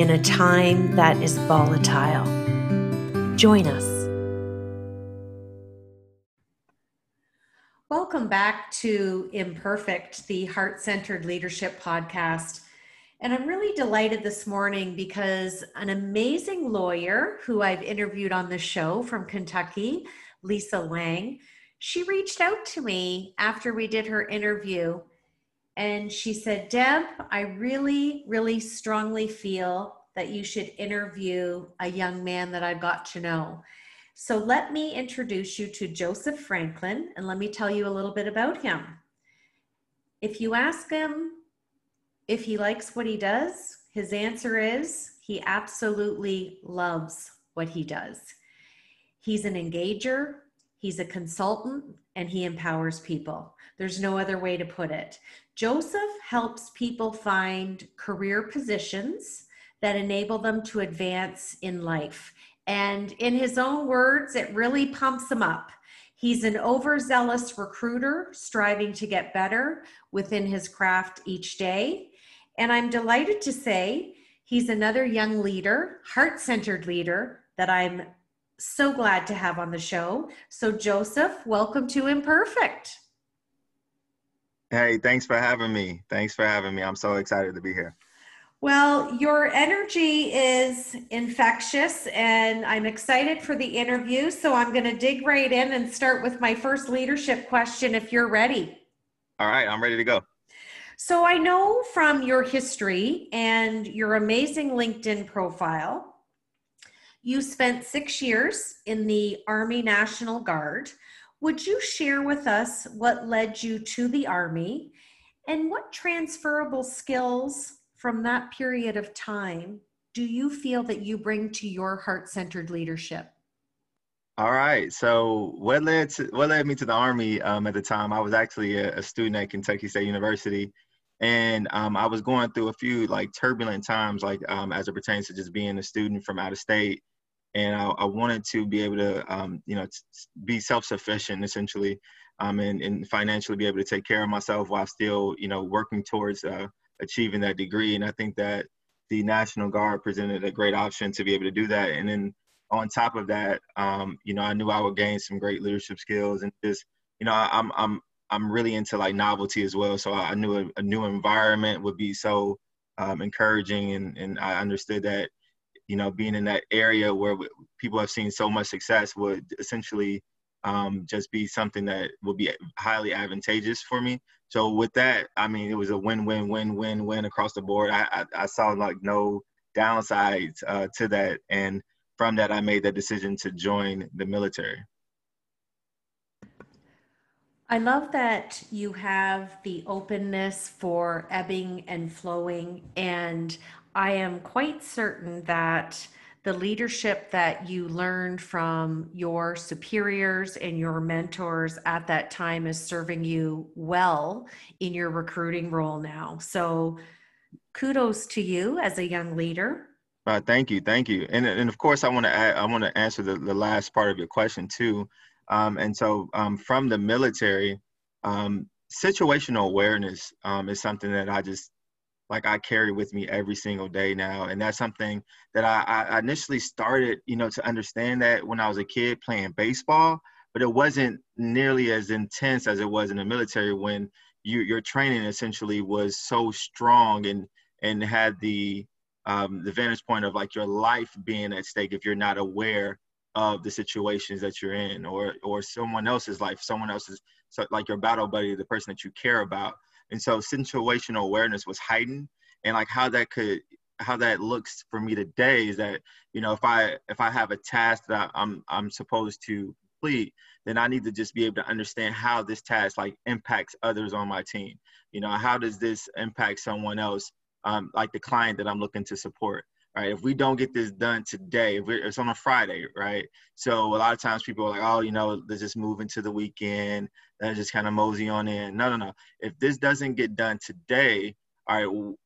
in a time that is volatile? Join us. Welcome back to Imperfect, the Heart Centered Leadership Podcast. And I'm really delighted this morning because an amazing lawyer who I've interviewed on the show from Kentucky, Lisa Lang, she reached out to me after we did her interview and she said, Deb, I really, really strongly feel that you should interview a young man that I've got to know. So let me introduce you to Joseph Franklin and let me tell you a little bit about him. If you ask him if he likes what he does, his answer is he absolutely loves what he does. He's an engager, he's a consultant, and he empowers people. There's no other way to put it. Joseph helps people find career positions that enable them to advance in life. And in his own words, it really pumps him up. He's an overzealous recruiter striving to get better within his craft each day. And I'm delighted to say he's another young leader, heart centered leader that I'm so glad to have on the show. So, Joseph, welcome to Imperfect. Hey, thanks for having me. Thanks for having me. I'm so excited to be here. Well, your energy is infectious, and I'm excited for the interview. So I'm going to dig right in and start with my first leadership question if you're ready. All right, I'm ready to go. So I know from your history and your amazing LinkedIn profile, you spent six years in the Army National Guard. Would you share with us what led you to the Army and what transferable skills from that period of time do you feel that you bring to your heart centered leadership? All right. So, what led to what led me to the Army um, at the time? I was actually a, a, student at Kentucky State University, and um, I was going through a few like turbulent times, like um, as it pertains to just being a student from out of state and I, I, wanted to be able to, um, you know, be self-sufficient essentially, um, and, and financially be able to take care of myself while still, you know, working towards uh, achieving that degree. And I think that the National Guard presented a great option to be able to do that. And then on top of that, um, you know, I knew I would gain some great leadership skills and just, you know, I'm I'm I'm really into like novelty as well. So I knew a, a new environment would be so um, encouraging, and and I understood that you know, being in that area where people have seen so much success would essentially um, just be something that would be highly advantageous for me. So with that, I mean, it was a win-win-win-win-win across the board. I, I, I saw like no downsides uh, to that, and from that, I made the decision to join the military. I love that you have the openness for ebbing and flowing, and I am quite certain that the leadership that you learned from your superiors and your mentors at that time is serving you well in your recruiting role now. So, kudos to you as a young leader. Uh, thank you, thank you, and and of course I want to I want to answer the, the last part of your question too, um, and so um, from the military, um, situational awareness um, is something that I just like I carry with me every single day now. And that's something that I, I, initially started, you know, to understand that when I was a kid playing baseball, but it wasn't nearly as intense as it was in the military when you, your training essentially was so strong and, and had the, um, the vantage point of like your life being at stake if you're not aware of the situations that you're in or, or someone else's life, someone else's, so like your battle buddy, the person that you care about and so situational awareness was heightened. And like how that could how that looks for me today is that you know if i if i have a task that i'm i'm supposed to complete then i need to just be able to understand how this task like impacts others on my team. You know how does this impact someone else um, like the client that i'm looking to support right? If we don't get this done today, if it's on a Friday, right? So a lot of times people are like, oh, you know, let's just move into the weekend. Let's just kind of mosey on in. No, no, no. If this doesn't get done today, all right,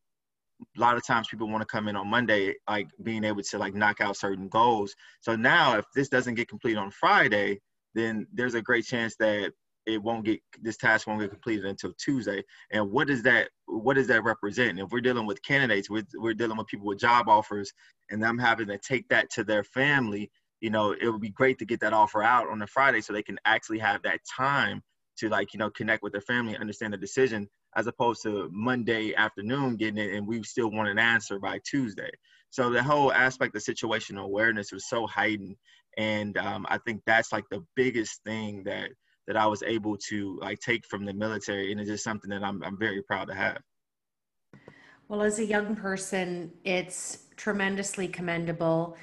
a lot of times people want to come in on Monday, like being able to like knock out certain goals. So now if this doesn't get complete on Friday, then there's a great chance that it won't get this task won't get completed until Tuesday. And what does that what does that represent? If we're dealing with candidates, we're, we're dealing with people with job offers, and them having to take that to their family. You know, it would be great to get that offer out on a Friday so they can actually have that time to like you know connect with their family, understand the decision, as opposed to Monday afternoon getting it, and we still want an answer by Tuesday. So the whole aspect of situational awareness was so heightened, and um, I think that's like the biggest thing that that I was able to like take from the military, and it's just something that I'm I'm very proud to have. Well, as a young person, it's tremendously commendable.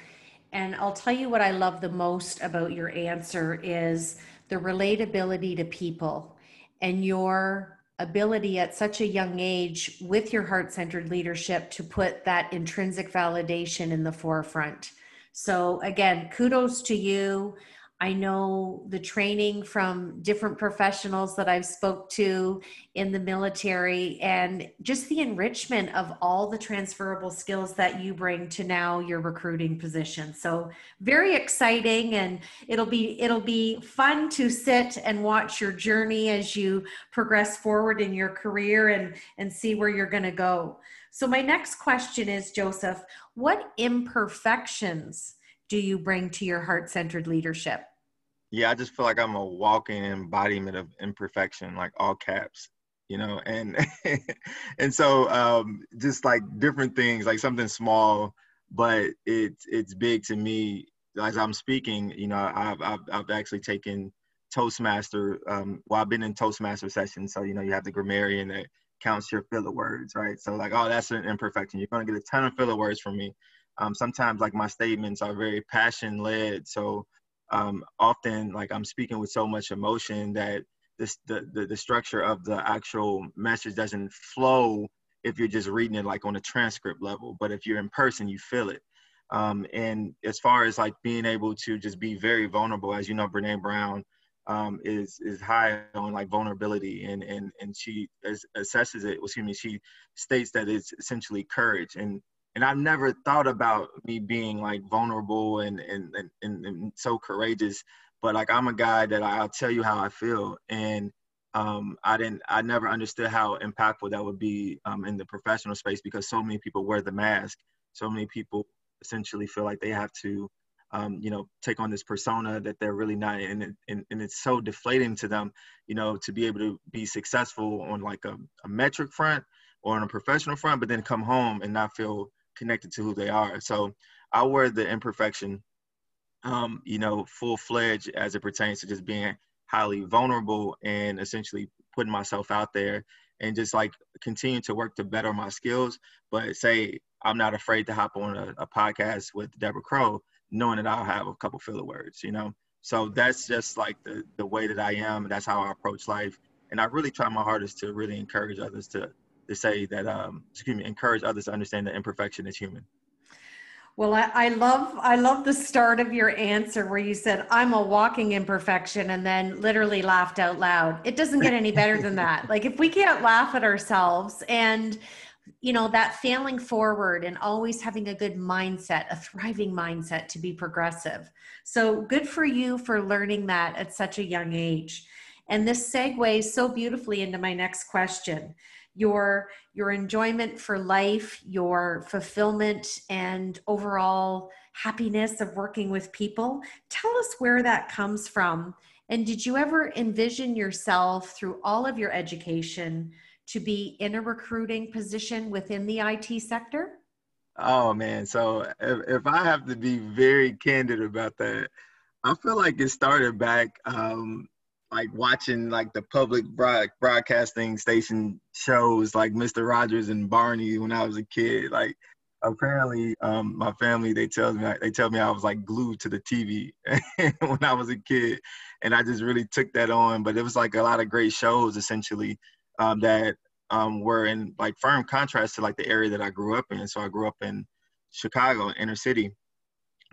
And I'll tell you what I love the most about your answer is the relatability to people and your ability at such a young age with your heart centered leadership to put that intrinsic validation in the forefront. So, again, kudos to you. I know the training from different professionals that I've spoke to in the military and just the enrichment of all the transferable skills that you bring to now your recruiting position. So very exciting and it'll be it'll be fun to sit and watch your journey as you progress forward in your career and and see where you're going to go. So my next question is Joseph, what imperfections do you bring to your heart-centered leadership? Yeah, I just feel like I'm a walking embodiment of imperfection, like all caps, you know, and and so um, just like different things, like something small, but it's it's big to me. As I'm speaking, you know, I've I've, I've actually taken Toastmaster. Um, well, I've been in Toastmaster sessions, so you know, you have the grammarian that counts your filler words, right? So like, oh, that's an imperfection. You're gonna get a ton of filler words from me. Um, sometimes like my statements are very passion led, so um, often like I'm speaking with so much emotion that this the, the the structure of the actual message doesn't flow if you're just reading it like on a transcript level. But if you're in person, you feel it. Um, and as far as like being able to just be very vulnerable, as you know, Brene Brown um, is is high on like vulnerability, and and and she assesses it. Excuse me, she states that it's essentially courage, and and I've never thought about me being like vulnerable and and and, and so courageous. But like I'm a guy that I'll tell you how I feel, and um, I didn't I never understood how impactful that would be um, in the professional space because so many people wear the mask. So many people essentially feel like they have to, um, you know, take on this persona that they're really not, and, and and it's so deflating to them, you know, to be able to be successful on like a, a metric front or on a professional front, but then come home and not feel connected to who they are. So I wear the imperfection, um, you know, full fledged as it pertains to just being highly vulnerable and essentially putting myself out there and just like continue to work to better my skills. But say I'm not afraid to hop on a, a podcast with Deborah Crowe, knowing that I'll have a couple filler words, you know. So that's just like the the way that I am. That's how I approach life. And I really try my hardest to really encourage others to to say that, um, excuse me, encourage others to understand that imperfection is human. Well, I, I, love I love the start of your answer where you said I'm a walking imperfection and then literally laughed out loud. It doesn't get any better than that. Like if we can't laugh at ourselves and you know that failing forward and always having a good mindset, a thriving mindset to be progressive. So good for you for learning that at such a young age. And this segues so beautifully into my next question your your enjoyment for life your fulfillment and overall happiness of working with people. Tell us where that comes from. And did you ever envision yourself through all of your education to be in a recruiting position within the IT sector? Oh man, so if, if I have to be very candid about that, I feel like it started back um, like watching like the public broad- broadcasting station shows like Mr. Rogers and Barney when I was a kid. Like apparently, um, my family they tell me they tell me I was like glued to the TV when I was a kid, and I just really took that on. But it was like a lot of great shows essentially um, that um, were in like firm contrast to like the area that I grew up in. So I grew up in Chicago, inner city,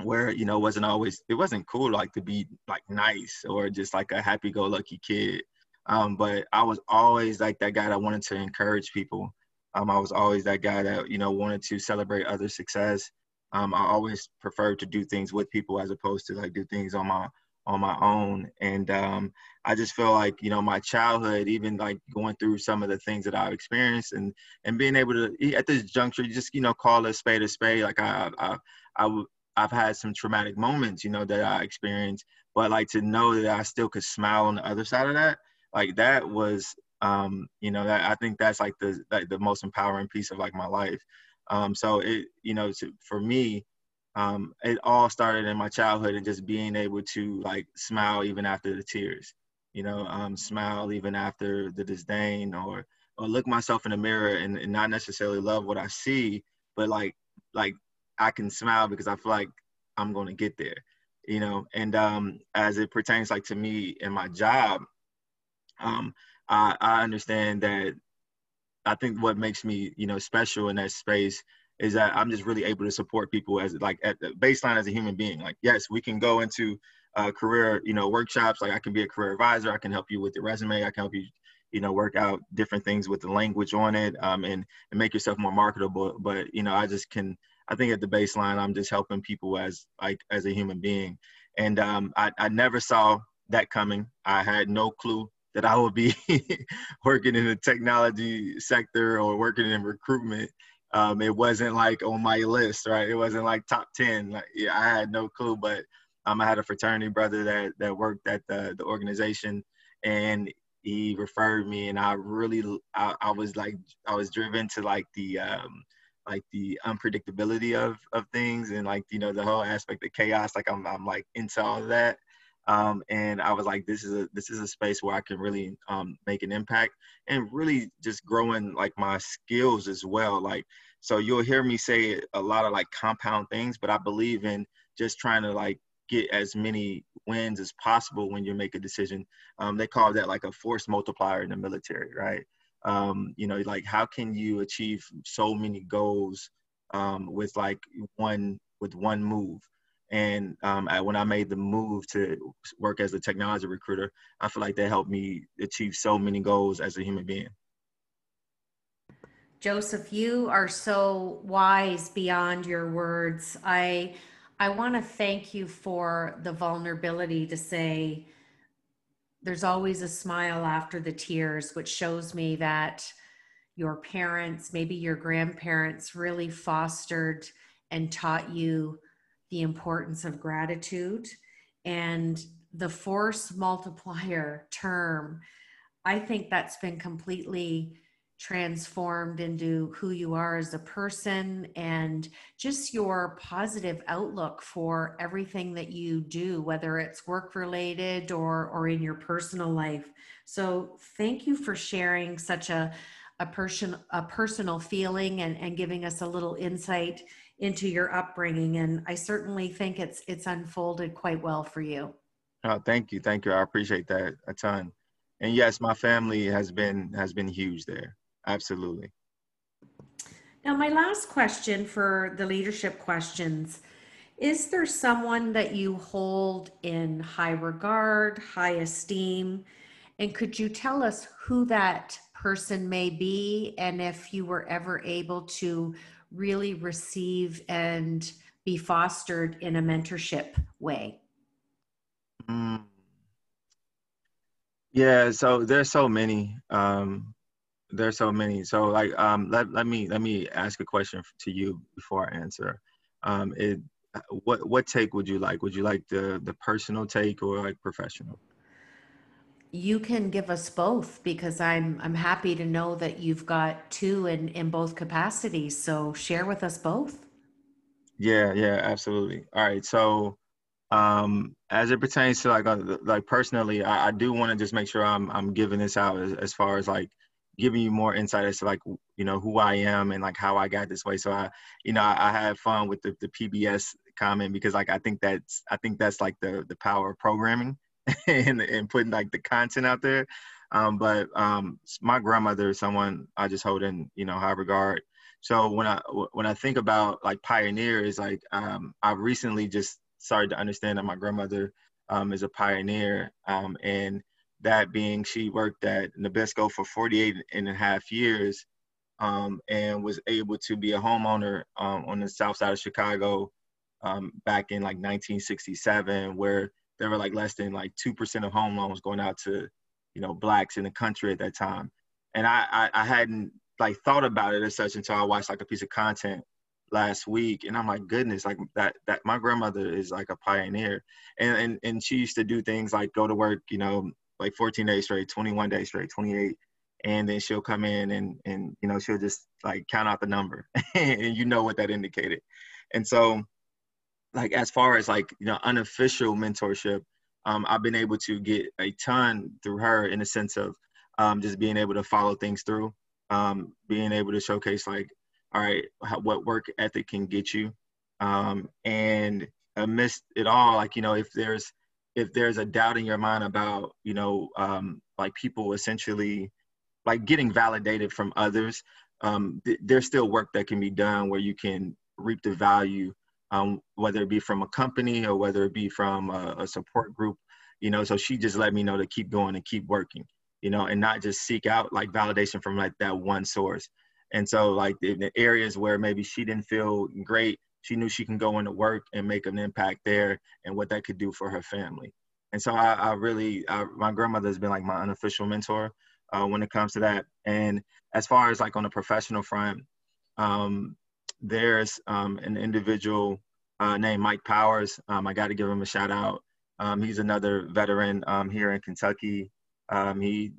where you know wasn't always it wasn't cool like to be like nice or just like a happy-go-lucky kid. Um, but I was always like that guy that wanted to encourage people. Um, I was always that guy that you know wanted to celebrate other success. Um, I always preferred to do things with people as opposed to like do things on my on my own. And um, I just feel like you know my childhood, even like going through some of the things that I've experienced, and and being able to at this juncture, just you know call a spade a spade. Like I I I, I've had some traumatic moments, you know, that I experienced, but like to know that I still could smile on the other side of that, like that was um, you know, that I think that's like the like the most empowering piece of like my life. Um, so it, you know, to, for me, um, it all started in my childhood and just being able to like smile even after the tears, you know, um, smile even after the disdain or, or look myself in the mirror and, and not necessarily love what I see, but like, like I can smile because I feel like I'm going to get there, you know? And um, as it pertains like to me and my job, um, I, I understand that I think what makes me, you know, special in that space is that I'm just really able to support people as like at the baseline as a human being. Like, yes, we can go into uh, career, you know, workshops. Like I can be a career advisor. I can help you with your resume. I can help you, you know, work out different things with the language on it um, and, and make yourself more marketable. But, you know, I just can, I think at the baseline, I'm just helping people as like, as a human being. And um, I, I never saw that coming. I had no clue that I would be working in the technology sector or working in recruitment um, it wasn't like on my list, right? It wasn't like top 10. Like, yeah, I had no clue, but um, I had a fraternity brother that, that worked at the, the organization and he referred me and I really, I, I was like, I was driven to like the, um, like the unpredictability of, of things and like, you know, the whole aspect of chaos. Like I'm, I'm like into all that. Um, and I was like, this is a this is a space where I can really um, make an impact and really just growing like my skills as well. Like, so you'll hear me say a lot of like compound things, but I believe in just trying to like get as many wins as possible when you make a decision. Um, they call that like a force multiplier in the military, right? Um, you know, like how can you achieve so many goals um, with like one with one move? And um, I, when I made the move to work as a technology recruiter, I feel like that helped me achieve so many goals as a human being. Joseph, you are so wise beyond your words. I I want to thank you for the vulnerability to say there's always a smile after the tears, which shows me that your parents, maybe your grandparents, really fostered and taught you the importance of gratitude and the force multiplier term. I think that's been completely transformed into who you are as a person and just your positive outlook for everything that you do whether it's work related or or in your personal life. So thank you for sharing such a a person a personal feeling and and giving us a little insight into your upbringing. And i certainly think it's it's unfolded quite well for you. Oh thank you. Thank you. I appreciate that a ton. And yes my family has been has been huge there absolutely now my last question for the leadership questions is there someone that you hold in high regard high esteem and could you tell us who that person may be and if you were ever able to really receive and be fostered in a mentorship way? Mm. Yeah, so there's so many. Um, there's so many. So like, um, let let me let me ask a question to you before I answer. Um, it, what what take would you like? Would you like the the personal take or like professional? you can give us both because I'm I'm happy to know that you've got two in in both capacities. So share with us both. Yeah, yeah, absolutely. All right, so um, as it pertains to like uh, like personally, I, I do want to just make sure I'm I'm giving this out as, as far as like giving you more insight as to like you know who I am and like how I got this way. So I you know I, I have fun with the, the PBS comment because like I think that's I think that's like the the power of programming and, and putting like the content out there. Um, but um, my grandmother is someone I just hold in, you know, high regard. So when I when I think about like pioneers, like um, I recently just started to understand that my grandmother um, is a pioneer, um, and that being she worked at Nabisco for 48 and a half years, um, and was able to be a homeowner um, on the south side of Chicago um, back in like 1967, where there were like less than like two percent of home loans going out to, you know, blacks in the country at that time, and I, I I hadn't like thought about it as such until I watched like a piece of content last week and I'm like goodness like that that my grandmother is like a pioneer. And and, and she used to do things like go to work you know like 14 days straight 21 days straight 28 and then she'll come in and and you know she'll just like count out the number and you know what that indicated. And so like as far as like you know unofficial mentorship um, i've been able to get a ton through her in the sense of um, just being able to follow things through um, being able to showcase like, all right, how, what work ethic can get you, um, and amidst it all, like you know, if there's if there's a doubt in your mind about you know um, like people essentially like getting validated from others, um, th- there's still work that can be done where you can reap the value, um, whether it be from a company or whether it be from a, a support group. You know, so she just let me know to keep going and keep working you know, and not just seek out like validation from like that one source. And so like in the areas where maybe she didn't feel great, she knew she can go into work and make an impact there and what that could do for her family. And so I, I really, I, my grandmother has been like my unofficial mentor uh, when it comes to that. And as far as like on the professional front, um, there's um, an individual uh, named Mike Powers. Um, I got to give him a shout out. Um, he's another veteran um, here in Kentucky. Um, he,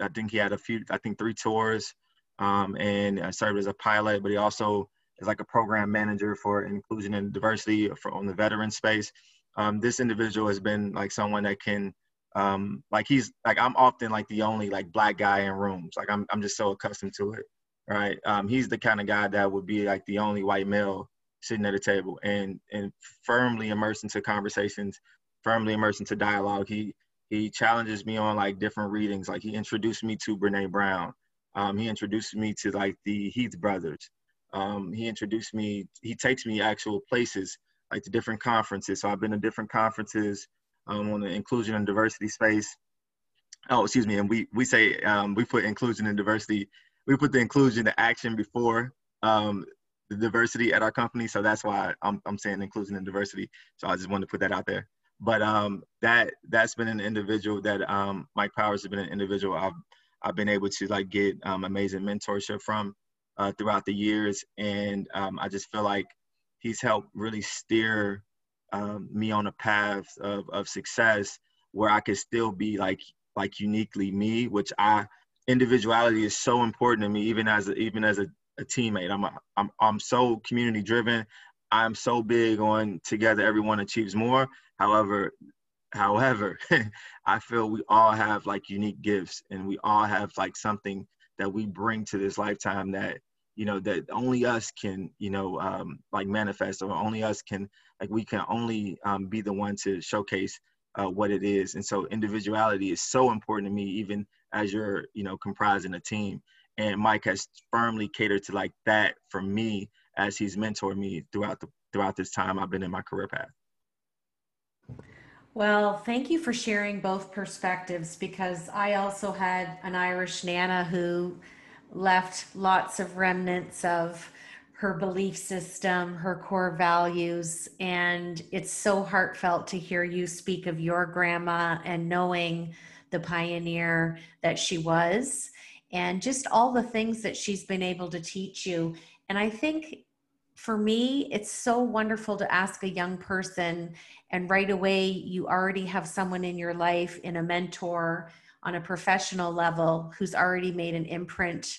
I think he had a few, I think three tours, and uh, served as a pilot. But he also is like a program manager for inclusion and diversity for on the veteran space. Um, this individual has been like someone that can, um, like he's like I'm often like the only like black guy in rooms. Like I'm I'm just so accustomed to it, right? Um, he's the kind of guy that would be like the only white male sitting at a table and and firmly immersed into conversations, firmly immersed into dialogue. He he challenges me on like different readings. Like he introduced me to Brene Brown. Um, he introduced me to like the Heath brothers. Um, he introduced me. He takes me actual places like to different conferences. So I've been to different conferences um, on the inclusion and diversity space. Oh, excuse me. And we we say um, we put inclusion and diversity. We put the inclusion to action before um, the diversity at our company. So that's why I'm I'm saying inclusion and diversity. So I just wanted to put that out there but um, that that's been an individual that um, Mike Powers has been an individual I've I've been able to like get amazing mentorship from uh, throughout the years, and um, I just feel like he's helped really steer um, me on a path of, of success where I could still be like like uniquely me, which I individuality is so important to me even as a, even as a, a teammate. I'm a, I'm I'm so community driven. I'm so big on together everyone achieves more. However, however, I feel we all have like unique gifts and we all have like something that we bring to this lifetime that you know that only us can you know um, like manifest or only us can like we can only um, be the one to showcase uh, what it is and so individuality is so important to me even as you're you know comprising a team and mike has firmly catered to like that for me as he's mentored me throughout the throughout this time I've been in my career path. Well, thank you for sharing both perspectives because I also had an Irish Nana who left lots of remnants of her belief system, her core values. And it's so heartfelt to hear you speak of your grandma and knowing the pioneer that she was and just all the things that she's been able to teach you. And I think for me, it's so wonderful to ask a young person, and right away, you already have someone in your life, in a mentor on a professional level, who's already made an imprint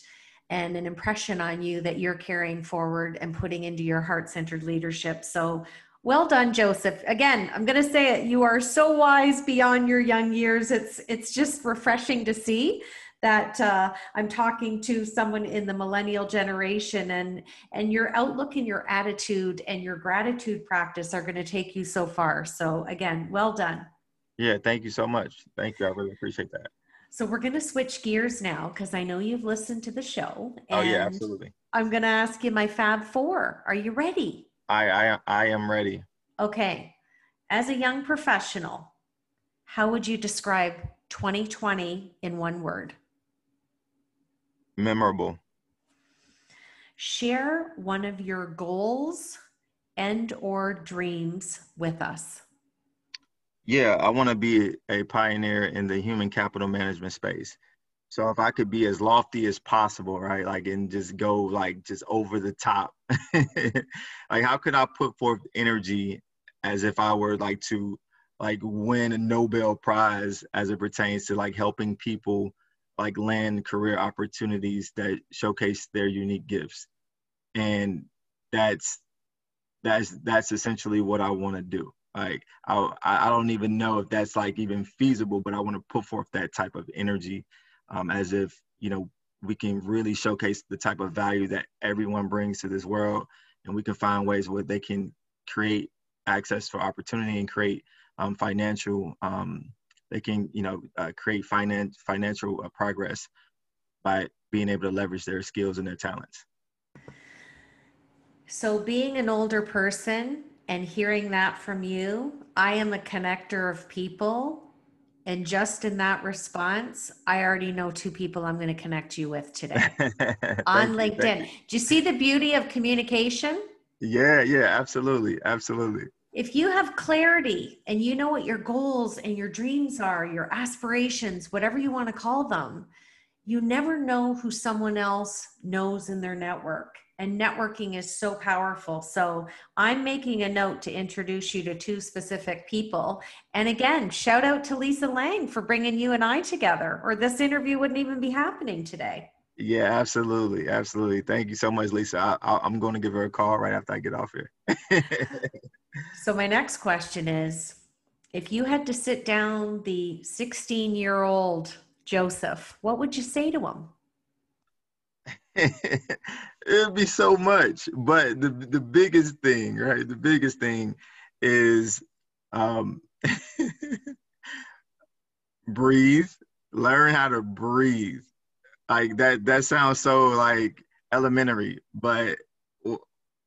and an impression on you that you're carrying forward and putting into your heart centered leadership. So, well done, Joseph. Again, I'm going to say it. You are so wise beyond your young years. It's it's just refreshing to see that uh, I'm talking to someone in the millennial generation and and your outlook and your attitude and your gratitude practice are going to take you so far. So again, well done. Yeah, thank you so much. Thank you. I really appreciate that. So we're going to switch gears now because I know you've listened to the show. oh yeah, absolutely. I'm going to ask you my Fab Four. Are you ready? I I I am ready. Okay. As a young professional, how would you describe 2020 in one word? Memorable. Share one of your goals and or dreams with us. Yeah, I want to be a pioneer in the human capital management space. So if I could be as lofty as possible, right? Like and just go like just over the top. like how could I put forth energy as if I were like to like win a Nobel Prize as it pertains to like helping people like land career opportunities that showcase their unique gifts. And that's that's that's essentially what I want to do. Like I I don't even know if that's like even feasible, but I want to put forth that type of energy, um, as if you know we can really showcase the type of value that everyone brings to this world, and we can find ways where they can create access for opportunity and create um, financial. Um, they can you know uh, create finance financial uh, progress by being able to leverage their skills and their talents. So, being an older person and hearing that from you, I am a connector of people. And just in that response, I already know two people I'm going to connect you with today on you, LinkedIn. Do you see the beauty of communication? Yeah, yeah, absolutely. Absolutely. If you have clarity and you know what your goals and your dreams are, your aspirations, whatever you want to call them, you never know who someone else knows in their network and networking is so powerful. So I'm making a note to introduce you to two specific people. And again, shout out to Lisa Lang for bringing you and I together, or this interview wouldn't even be happening today. Yeah, absolutely. Absolutely. Thank you so much, Lisa. I, am going to give her a call right after I get off here. so, my next question is if you had to sit down the 16 year old Joseph, what would you say to him? it'd be so much. But the the biggest thing, right? The biggest thing is um, breathe. Learn how to breathe. Like that. That sounds so like elementary, but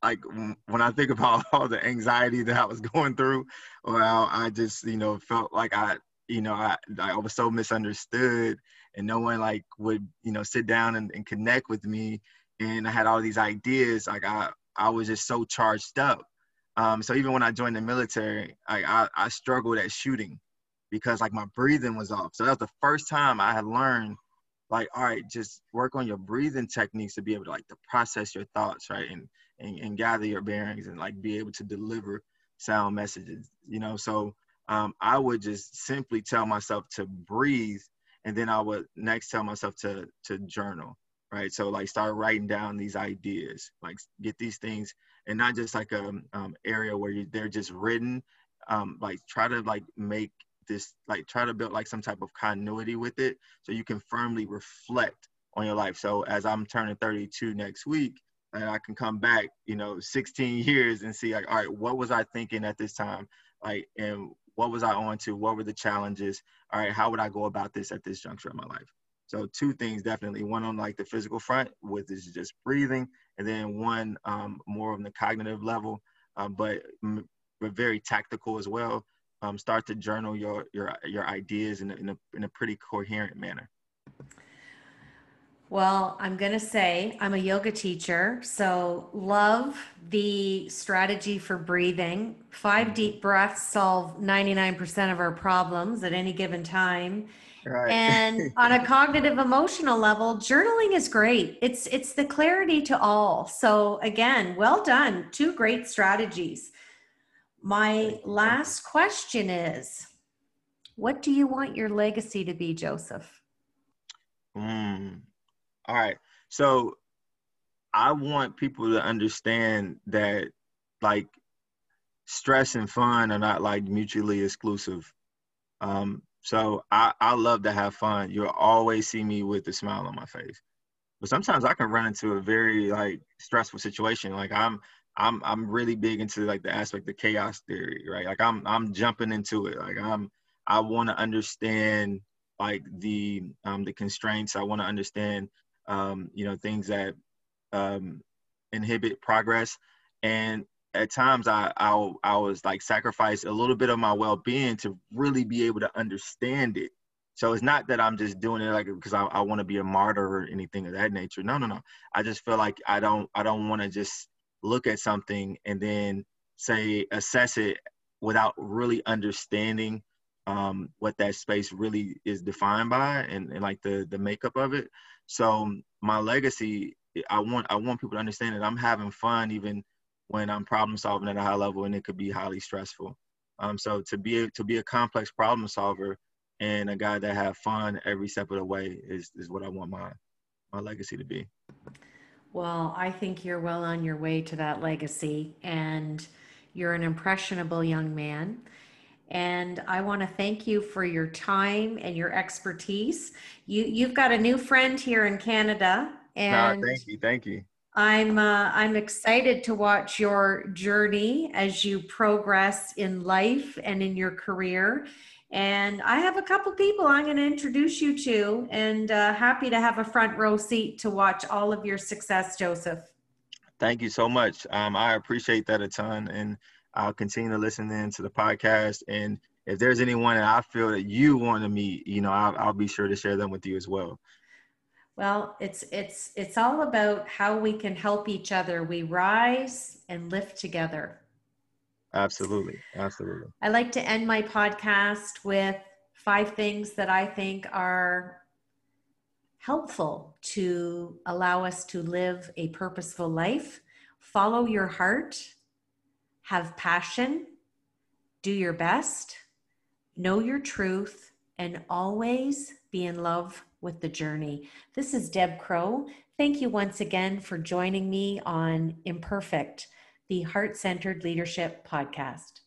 like when I think about all the anxiety that I was going through, or how I just you know felt like I you know I I was so misunderstood and no one like would you know sit down and, and connect with me. And i had all these ideas like i i was just so charged up. Um, so even when i joined the military I, I i struggled at shooting because like my breathing was off. So that was the first time i had learned like all right just work on your breathing techniques to be able to like to process your thoughts right and and, and gather your bearings and like be able to deliver sound messages you know? So um, i would just simply tell myself to breathe and then I would next tell myself to to journal, right? So like start writing down these ideas, like get these things, and not just like a um, um, area where you, they're just written. Um, like try to like make this like try to build like some type of continuity with it, so you can firmly reflect on your life. So as I'm turning 32 next week, and I can come back, you know, 16 years and see like, all right, what was I thinking at this time? Like, and what was I on to? What were the challenges? All right, how would I go about this at this juncture of my life? So two things definitely. One on like the physical front, with is just breathing, and then one um, more on the cognitive level, um, but but very tactical as well. Um, start to journal your your your ideas in a, in a in a pretty coherent manner. Well, I'm going to say I'm a yoga teacher, so love the strategy for breathing. Five mm-hmm. deep breaths solve 99% of our problems at any given time. Right. and on a cognitive emotional level, journaling is great. It's it's the clarity to all. So again, well done. Two great strategies. My last question is what do you want your legacy to be, Joseph? Mm, all right. So I want people to understand that like stress and fun are not like mutually exclusive. Um, so I, I love to have fun. You'll always see me with a smile on my face. But sometimes I can run into a very like stressful situation. Like I'm I'm I'm really big into like the aspect of chaos theory, right? Like I'm I'm jumping into it. Like I'm I want to understand like the um, the constraints. I want to understand, um, you know, things that um, inhibit progress. And at times, I, I I was like sacrifice a little bit of my well being to really be able to understand it. So it's not that I'm just doing it like because I, I want to be a martyr or anything of that nature. No, no, no. I just feel like I don't I don't want to just look at something and then say assess it without really understanding um, what that space really is defined by and, and like the the makeup of it. So my legacy, I want I want people to understand that I'm having fun even when I'm problem solving at a high level, and it could be highly stressful. Um, so to be a, to be a complex problem solver and a guy that have fun every step of the way is is what I want my my legacy to be. Well, I think you're well on your way to that legacy, and you're an impressionable young man. And I want to thank you for your time and your expertise. You you've got a new friend here in Canada, and thank you, thank you. I'm uh, I'm excited to watch your journey as you progress in life and in your career. And I have a couple people I'm going to introduce you to, and uh, happy to have a front row seat to watch all of your success, Joseph. Thank you so much. Um, I appreciate that a ton, and I'll continue to listen in to the podcast. And if there's anyone that I feel that you want to meet, you know, I'll, I'll be sure to share them with you as well. Well, it's it's it's all about how we can help each other. We rise and lift together. Absolutely. Absolutely. I like to end my podcast with five things that I think are helpful to allow us to live a purposeful life. Follow your heart have passion, do your best, know your truth, and always be in love with the journey. This is Deb Crowe. Thank you once again for joining me on Imperfect, the Heart Centered Leadership Podcast.